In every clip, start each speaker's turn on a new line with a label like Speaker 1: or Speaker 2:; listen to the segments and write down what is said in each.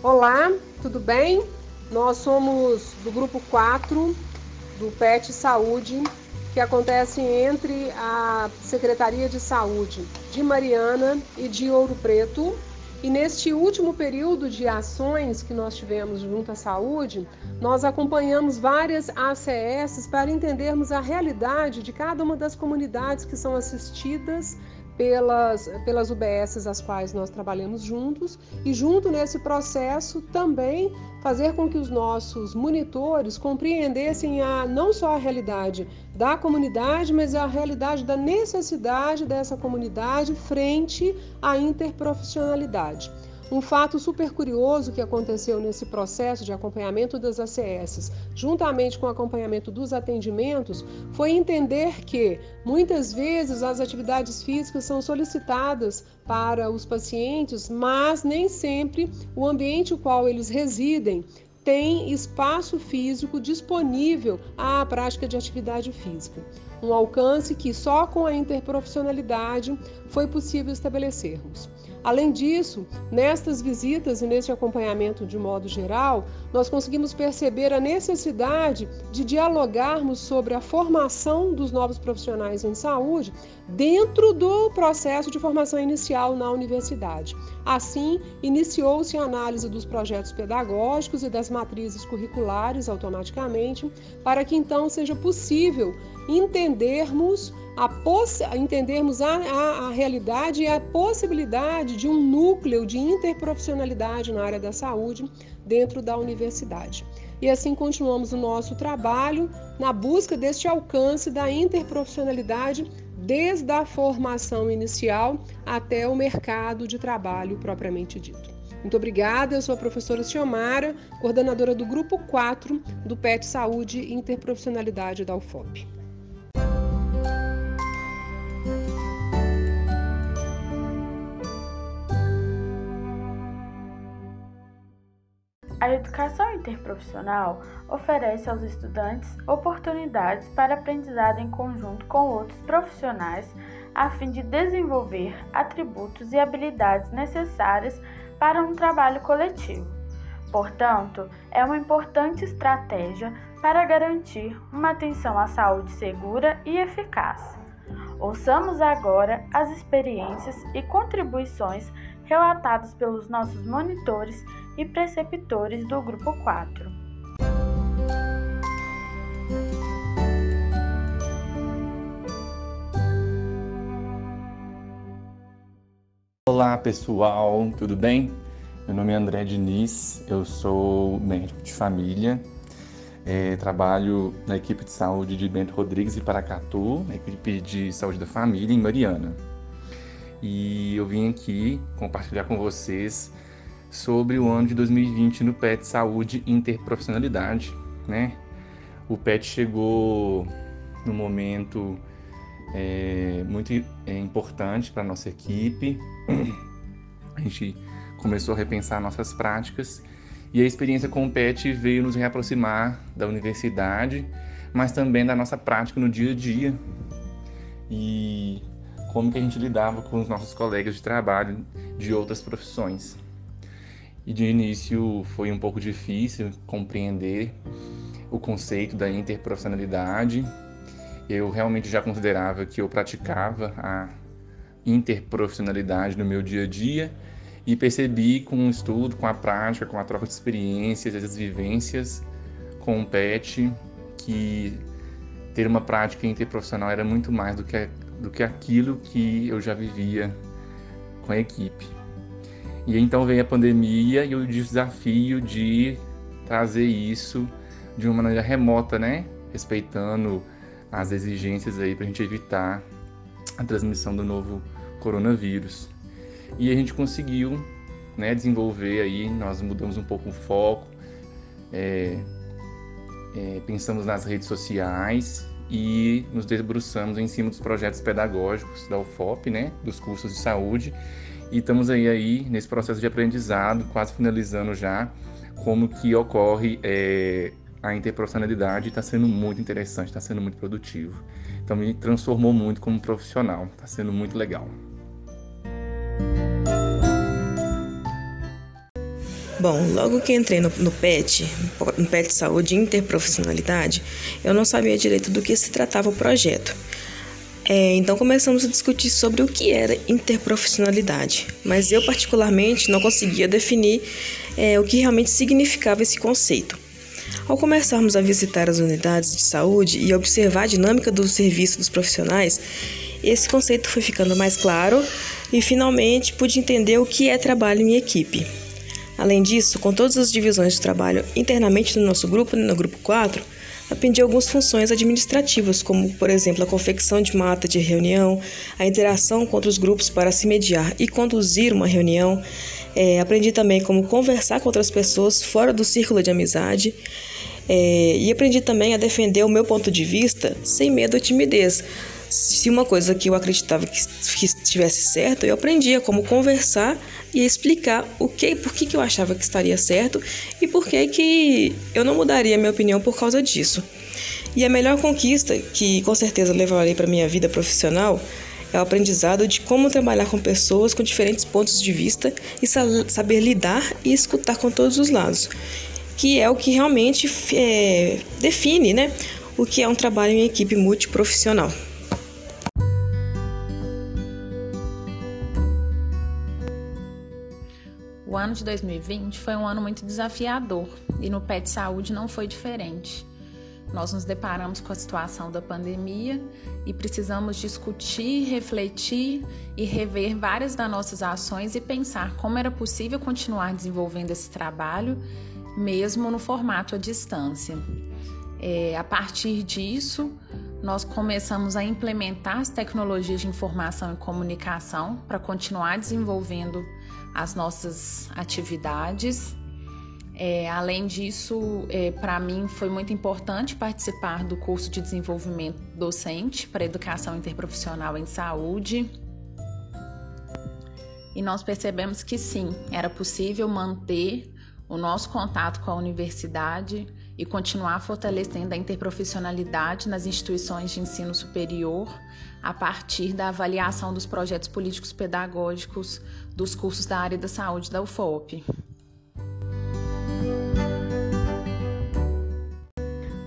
Speaker 1: Olá, tudo bem? Nós somos do grupo 4 do PET Saúde, que acontece entre a Secretaria de Saúde de Mariana e de Ouro Preto. E neste último período de ações que nós tivemos junto à saúde, nós acompanhamos várias ACS para entendermos a realidade de cada uma das comunidades que são assistidas pelas, pelas UBSs as quais nós trabalhamos juntos e junto nesse processo também fazer com que os nossos monitores compreendessem a, não só a realidade da comunidade, mas a realidade da necessidade dessa comunidade frente à interprofissionalidade. Um fato super curioso que aconteceu nesse processo de acompanhamento das ACS, juntamente com o acompanhamento dos atendimentos, foi entender que muitas vezes as atividades físicas são solicitadas para os pacientes, mas nem sempre o ambiente no qual eles residem tem espaço físico disponível à prática de atividade física. Um alcance que só com a interprofissionalidade foi possível estabelecermos. Além disso, nestas visitas e neste acompanhamento de modo geral, nós conseguimos perceber a necessidade de dialogarmos sobre a formação dos novos profissionais em saúde dentro do processo de formação inicial na universidade. Assim, iniciou-se a análise dos projetos pedagógicos e das matrizes curriculares automaticamente, para que então seja possível entendermos a entendermos a, a, a, realidade e a possibilidade de um núcleo de interprofissionalidade na área da saúde dentro da universidade. E assim continuamos o nosso trabalho na busca deste alcance da interprofissionalidade desde a formação inicial até o mercado de trabalho propriamente dito. Muito obrigada, eu sou a professora Xiomara, coordenadora do Grupo 4 do PET Saúde e Interprofissionalidade da UFOP.
Speaker 2: A educação interprofissional oferece aos estudantes oportunidades para aprendizado em conjunto com outros profissionais a fim de desenvolver atributos e habilidades necessárias para um trabalho coletivo. Portanto, é uma importante estratégia para garantir uma atenção à saúde segura e eficaz. Ouçamos agora as experiências e contribuições relatadas pelos nossos monitores e preceptores do Grupo 4.
Speaker 3: Olá pessoal, tudo bem? Meu nome é André Diniz, eu sou médico de família, é, trabalho na equipe de saúde de Bento Rodrigues e Paracatu, na equipe de saúde da família em Mariana. E eu vim aqui compartilhar com vocês sobre o ano de 2020 no PET Saúde e Interprofissionalidade, né? O PET chegou no momento é, muito é, importante para a nossa equipe. A gente começou a repensar nossas práticas e a experiência com o PET veio nos reaproximar da universidade, mas também da nossa prática no dia a dia e como que a gente lidava com os nossos colegas de trabalho de outras profissões. E de início foi um pouco difícil compreender o conceito da interprofissionalidade. Eu realmente já considerava que eu praticava a interprofissionalidade no meu dia a dia e percebi com o estudo, com a prática, com a troca de experiências, as vivências com o PET, que ter uma prática interprofissional era muito mais do que, do que aquilo que eu já vivia com a equipe. E então veio a pandemia e o desafio de trazer isso de uma maneira remota, né? Respeitando as exigências aí para a gente evitar a transmissão do novo coronavírus. E a gente conseguiu né, desenvolver aí, nós mudamos um pouco o foco, é, é, pensamos nas redes sociais e nos debruçamos em cima dos projetos pedagógicos da UFOP, né, dos cursos de saúde, e estamos aí, aí nesse processo de aprendizado, quase finalizando já, como que ocorre é, a interprofissionalidade está sendo muito interessante, está sendo muito produtivo. Então me transformou muito como profissional, está sendo muito legal.
Speaker 4: Bom, logo que entrei no, no PET, no PET Saúde Interprofissionalidade, eu não sabia direito do que se tratava o projeto. É, então começamos a discutir sobre o que era interprofissionalidade, mas eu particularmente não conseguia definir é, o que realmente significava esse conceito. Ao começarmos a visitar as unidades de saúde e observar a dinâmica do serviço dos profissionais, esse conceito foi ficando mais claro e finalmente pude entender o que é trabalho em equipe. Além disso, com todas as divisões de trabalho internamente no nosso grupo, no grupo 4, aprendi algumas funções administrativas, como, por exemplo, a confecção de mata de reunião, a interação com outros grupos para se mediar e conduzir uma reunião. É, aprendi também como conversar com outras pessoas fora do círculo de amizade. É, e aprendi também a defender o meu ponto de vista sem medo ou timidez se uma coisa que eu acreditava que, que estivesse certo, eu aprendia como conversar e explicar o que, por que, que eu achava que estaria certo e por que, que eu não mudaria minha opinião por causa disso. E a melhor conquista, que com certeza levarei para minha vida profissional, é o aprendizado de como trabalhar com pessoas com diferentes pontos de vista e saber lidar e escutar com todos os lados, que é o que realmente é, define né, o que é um trabalho em equipe multiprofissional.
Speaker 5: O ano de 2020 foi um ano muito desafiador e no PET Saúde não foi diferente. Nós nos deparamos com a situação da pandemia e precisamos discutir, refletir e rever várias das nossas ações e pensar como era possível continuar desenvolvendo esse trabalho, mesmo no formato à distância. É, a partir disso, nós começamos a implementar as tecnologias de informação e comunicação para continuar desenvolvendo as nossas atividades. É, além disso, é, para mim foi muito importante participar do curso de desenvolvimento docente para educação interprofissional em saúde. E nós percebemos que sim, era possível manter o nosso contato com a universidade e continuar fortalecendo a interprofissionalidade nas instituições de ensino superior a partir da avaliação dos projetos políticos pedagógicos dos cursos da área da saúde da UFOP.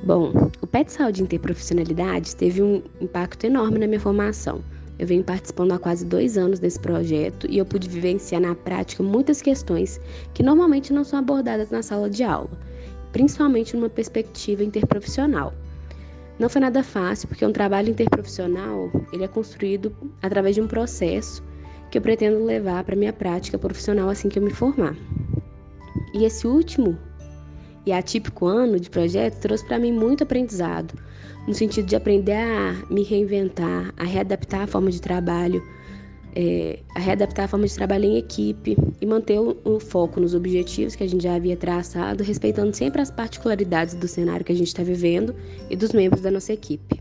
Speaker 6: Bom, o PET Saúde Interprofissionalidade teve um impacto enorme na minha formação. Eu venho participando há quase dois anos desse projeto e eu pude vivenciar na prática muitas questões que normalmente não são abordadas na sala de aula, principalmente numa perspectiva interprofissional. Não foi nada fácil, porque um trabalho interprofissional ele é construído através de um processo que eu pretendo levar para minha prática profissional assim que eu me formar. E esse último e atípico ano de projeto trouxe para mim muito aprendizado, no sentido de aprender a me reinventar, a readaptar a forma de trabalho, é, readaptar a forma de trabalho em equipe e manter o, o, foco nos objetivos que a gente já havia traçado, respeitando sempre as particularidades do cenário que a gente está vivendo e dos membros da nossa equipe.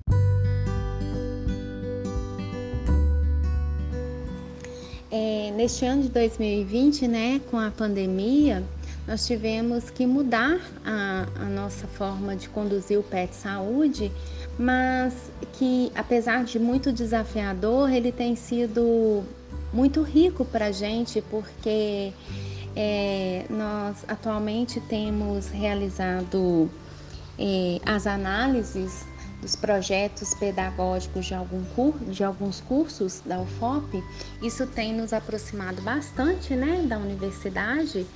Speaker 7: É, neste ano de 2020, né, com a pandemia, nós tivemos que mudar a, a nossa forma de conduzir o PET Saúde mas que apesar de muito desafiador, ele tem sido muito rico para a gente, porque é, nós atualmente temos realizado é, as análises dos projetos pedagógicos de, algum cur, de alguns cursos da UFOP. Isso tem nos aproximado bastante né, da universidade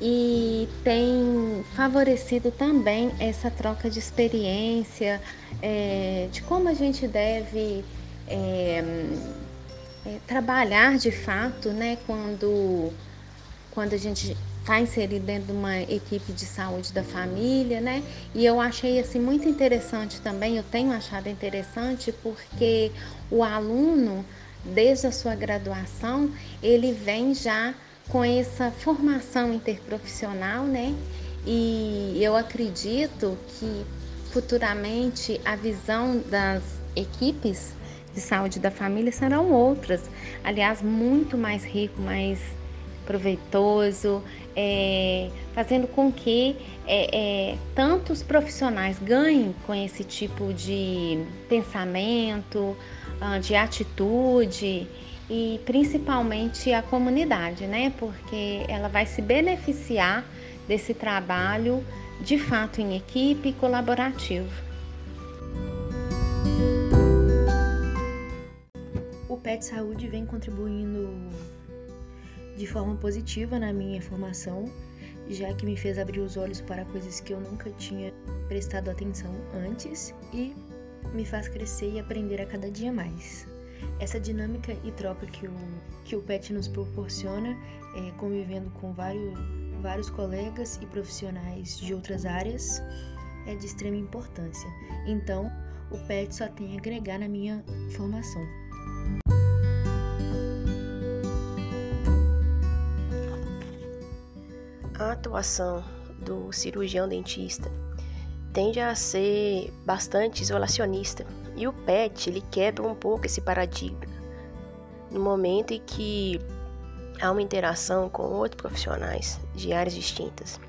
Speaker 7: e tem favorecido também essa troca de experiência, é, de como a gente deve é, é, trabalhar de fato, né, quando, quando a gente está inserido dentro de uma equipe de saúde da família, né? E eu achei assim muito interessante também, eu tenho achado interessante porque o aluno, desde a sua graduação, ele vem já com essa formação interprofissional, né? E eu acredito que futuramente a visão das equipes de saúde da família serão outras. Aliás, muito mais rico, mais proveitoso, é, fazendo com que é, é, tantos profissionais ganhem com esse tipo de pensamento, ah, de atitude e principalmente a comunidade, né? Porque ela vai se beneficiar desse trabalho de fato em equipe e colaborativo.
Speaker 4: O PET Saúde vem contribuindo de forma positiva na minha formação, já que me fez abrir os olhos para coisas que eu nunca tinha prestado atenção antes e me faz crescer e aprender a cada dia mais. Essa dinâmica e troca que o, que o PET nos proporciona, é, convivendo com vários, vários colegas e profissionais de outras áreas, é de extrema importância. Então, o PET só tem a agregar na minha formação.
Speaker 8: A atuação do cirurgião dentista tende a ser bastante isolacionista e o PET ele quebra um pouco esse paradigma no momento em que há uma interação com outros profissionais de áreas distintas.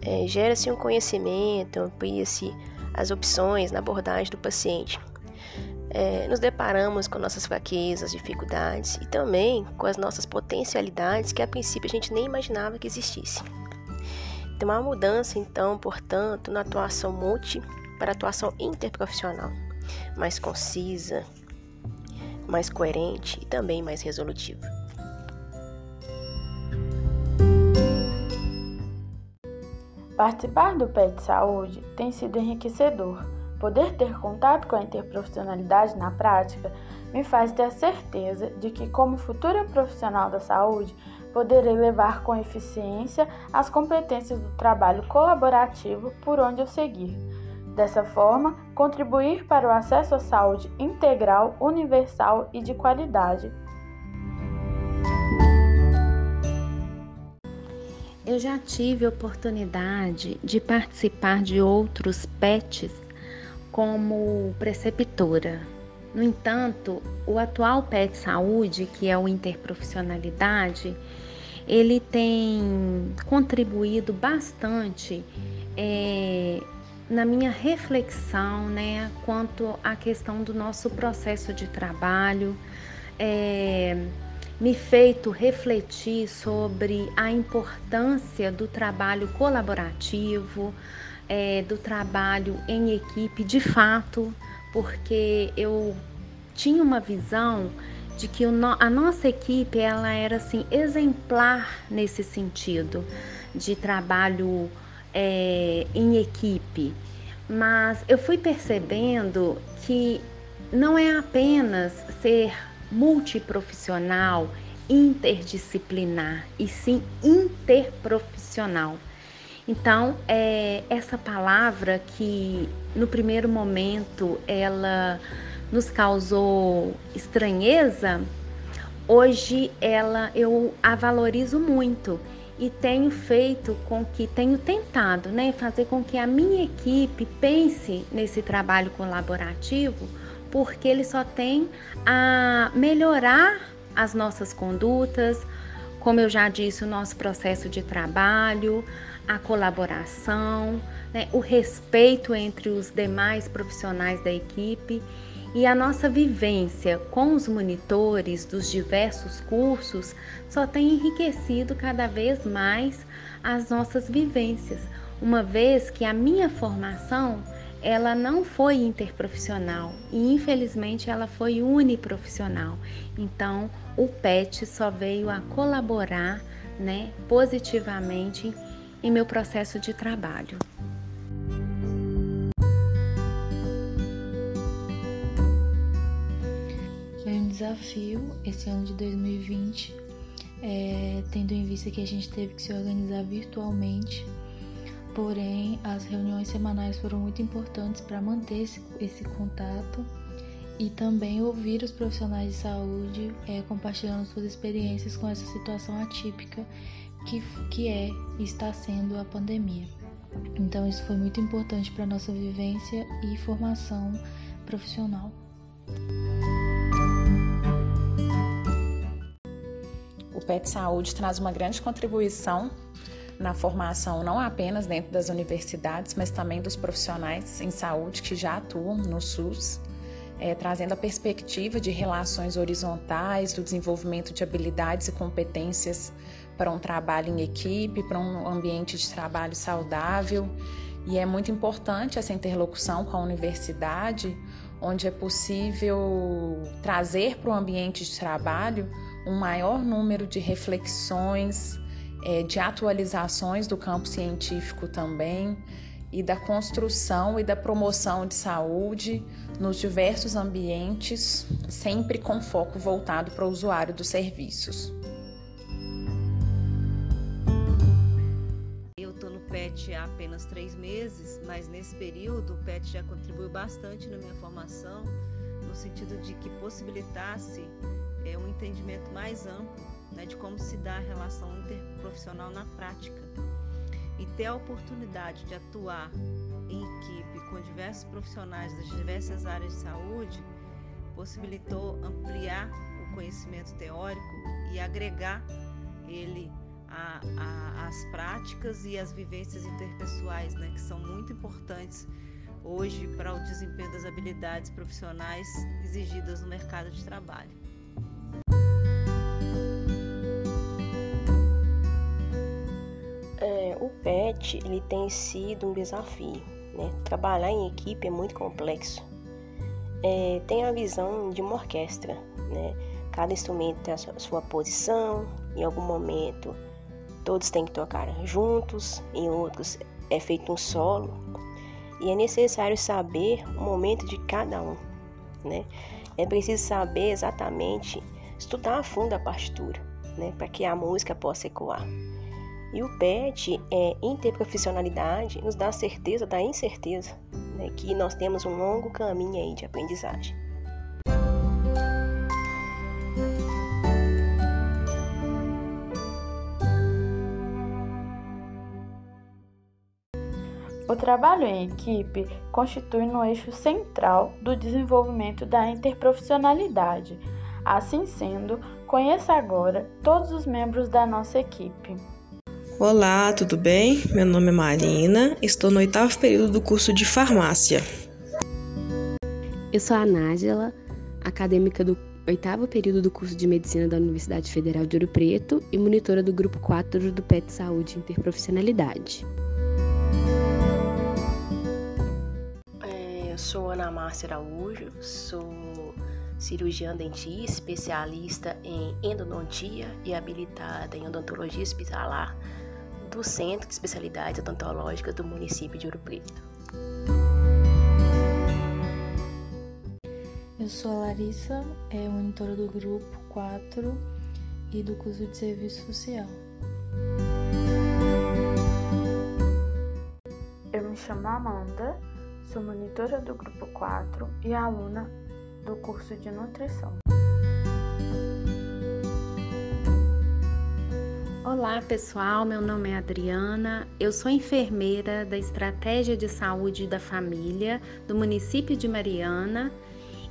Speaker 8: É, Gera-se um conhecimento, amplia-se as opções na abordagem do paciente. É, nos deparamos com nossas fraquezas, dificuldades e também com as nossas potencialidades que a princípio a gente nem imaginava que existisse. Tem uma mudança, então, portanto, na atuação multi para atuação interprofissional, mais concisa, mais coerente e também mais resolutiva.
Speaker 2: Participar do PET Saúde tem sido enriquecedor. Poder ter contato com a interprofissionalidade na prática me faz ter a certeza de que, como futura profissional da saúde, poderei levar com eficiência as competências do trabalho colaborativo por onde eu seguir. Dessa forma, contribuir para o acesso à saúde integral, universal e de qualidade.
Speaker 7: Eu já tive oportunidade de participar de outros PETs como preceptora. No entanto, o atual PET Saúde, que é o Interprofissionalidade, ele tem contribuído bastante é, na minha reflexão, né, quanto à questão do nosso processo de trabalho, é, me feito refletir sobre a importância do trabalho colaborativo, é, do trabalho em equipe, de fato, porque eu tinha uma visão de que a nossa equipe ela era assim exemplar nesse sentido de trabalho é, em equipe, mas eu fui percebendo que não é apenas ser multiprofissional, interdisciplinar, e sim interprofissional. Então, é essa palavra que no primeiro momento ela nos causou estranheza, hoje ela eu a valorizo muito e tenho feito com que tenho tentado, né, fazer com que a minha equipe pense nesse trabalho colaborativo, porque ele só tem a melhorar as nossas condutas, como eu já disse, o nosso processo de trabalho, a colaboração, né, o respeito entre os demais profissionais da equipe e a nossa vivência com os monitores dos diversos cursos só tem enriquecido cada vez mais as nossas vivências, uma vez que a minha formação ela não foi interprofissional e infelizmente ela foi uniprofissional. Então, o PET só veio a colaborar, né, positivamente em meu processo de trabalho.
Speaker 9: Desafio esse ano de 2020, é, tendo em vista que a gente teve que se organizar virtualmente. Porém, as reuniões semanais foram muito importantes para manter esse, esse, contato e também ouvir os profissionais de saúde é, compartilhando suas experiências com essa situação atípica que, que é e está sendo a pandemia. Então, isso foi muito importante para a nossa vivência e formação profissional.
Speaker 5: PET Saúde traz uma grande contribuição na formação não apenas dentro das universidades, mas também dos profissionais em saúde que já atuam no SUS. é, trazendo a perspectiva de relações horizontais, do desenvolvimento de habilidades e competências para um trabalho em equipe, para um ambiente de trabalho saudável. E é muito importante essa interlocução com a universidade, onde é possível trazer para o ambiente de trabalho um maior número de reflexões, é, de atualizações do campo científico também, e da construção e da promoção de saúde nos diversos ambientes, sempre com foco voltado para o usuário dos serviços.
Speaker 10: Eu estou no PET há apenas três meses, mas nesse período o PET já contribuiu bastante na minha formação, no sentido de que possibilitasse é, um entendimento mais amplo né, de como se dá a relação interprofissional na prática e ter a oportunidade de atuar em equipe com diversos profissionais das diversas áreas de saúde possibilitou ampliar o conhecimento teórico e agregar ele às práticas e às vivências interpessoais, né, que são muito importantes hoje para o desempenho das habilidades profissionais exigidas no mercado de trabalho.
Speaker 8: O PET ele tem sido um desafio. Né? Trabalhar em equipe é muito complexo. É, tem a visão de uma orquestra. Né? Cada instrumento tem a sua posição, em algum momento todos têm que tocar juntos, em outros é feito um solo. E é necessário saber o momento de cada um. Né? É preciso saber exatamente, estudar a fundo a partitura, né? para que a música possa ecoar. E o PET é interprofissionalidade, nos dá certeza da incerteza, né, que nós temos um longo caminho aí de aprendizagem.
Speaker 2: O trabalho em equipe constitui um eixo central do desenvolvimento da interprofissionalidade. Assim sendo, conheça agora todos os membros da nossa equipe.
Speaker 4: Olá, tudo bem? Meu nome é Marina, estou no oitavo período do curso de farmácia.
Speaker 6: Eu sou a Nájela, acadêmica do oitavo período do curso de medicina da Universidade Federal de Ouro Preto e monitora do grupo 4 do PET Saúde Interprofissionalidade.
Speaker 8: É, eu sou Ana Márcia Araújo, sou cirurgiã dentista, especialista em endodontia e habilitada em odontologia hospitalar do Centro de Especialidades Odontológicas do município de Ouro Preto.
Speaker 9: Eu sou a Larissa, é monitora do grupo 4 e do curso de serviço social.
Speaker 2: Eu me chamo Amanda, sou monitora do grupo 4 e aluna do curso de nutrição.
Speaker 11: Olá pessoal, meu nome é Adriana, eu sou enfermeira da Estratégia de Saúde da Família do município de Mariana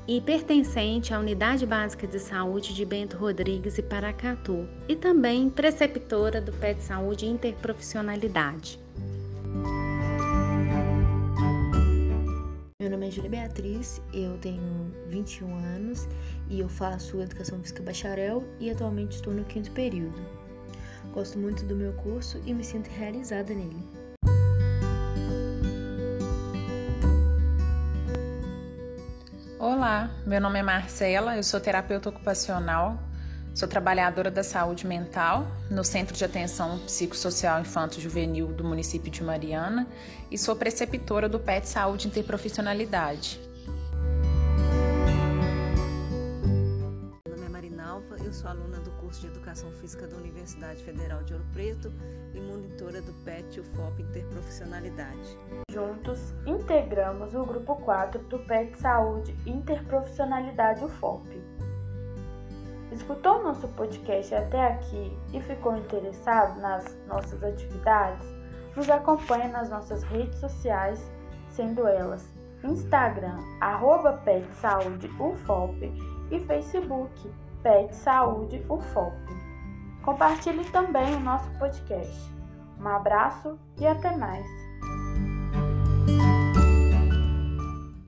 Speaker 11: e pertencente à Unidade Básica de Saúde de Bento Rodrigues e Paracatu, e também preceptora do PET Saúde Interprofissionalidade.
Speaker 12: Meu nome é Julia Beatriz, eu tenho 21 anos e eu faço Educação Física Bacharel e atualmente estou no quinto período. Gosto muito do meu curso e me sinto realizada nele.
Speaker 5: Olá, meu nome é Marcela, eu sou terapeuta ocupacional, sou trabalhadora da saúde mental no Centro de Atenção Psicossocial Infanto Juvenil do município de Mariana e sou preceptora do PET Saúde Interprofissionalidade.
Speaker 10: Educação Física da Universidade Federal de Ouro Preto e monitora do PET UFOP Interprofissionalidade.
Speaker 2: Juntos, integramos o grupo 4 do PET Saúde Interprofissionalidade UFOP. Escutou nosso podcast até aqui e ficou interessado nas nossas atividades? Nos acompanhe nas nossas redes sociais, sendo elas Instagram, arroba PET Saúde UFOP e Facebook, PET Saúde UFOP. Compartilhe também o nosso podcast. Um abraço e até mais!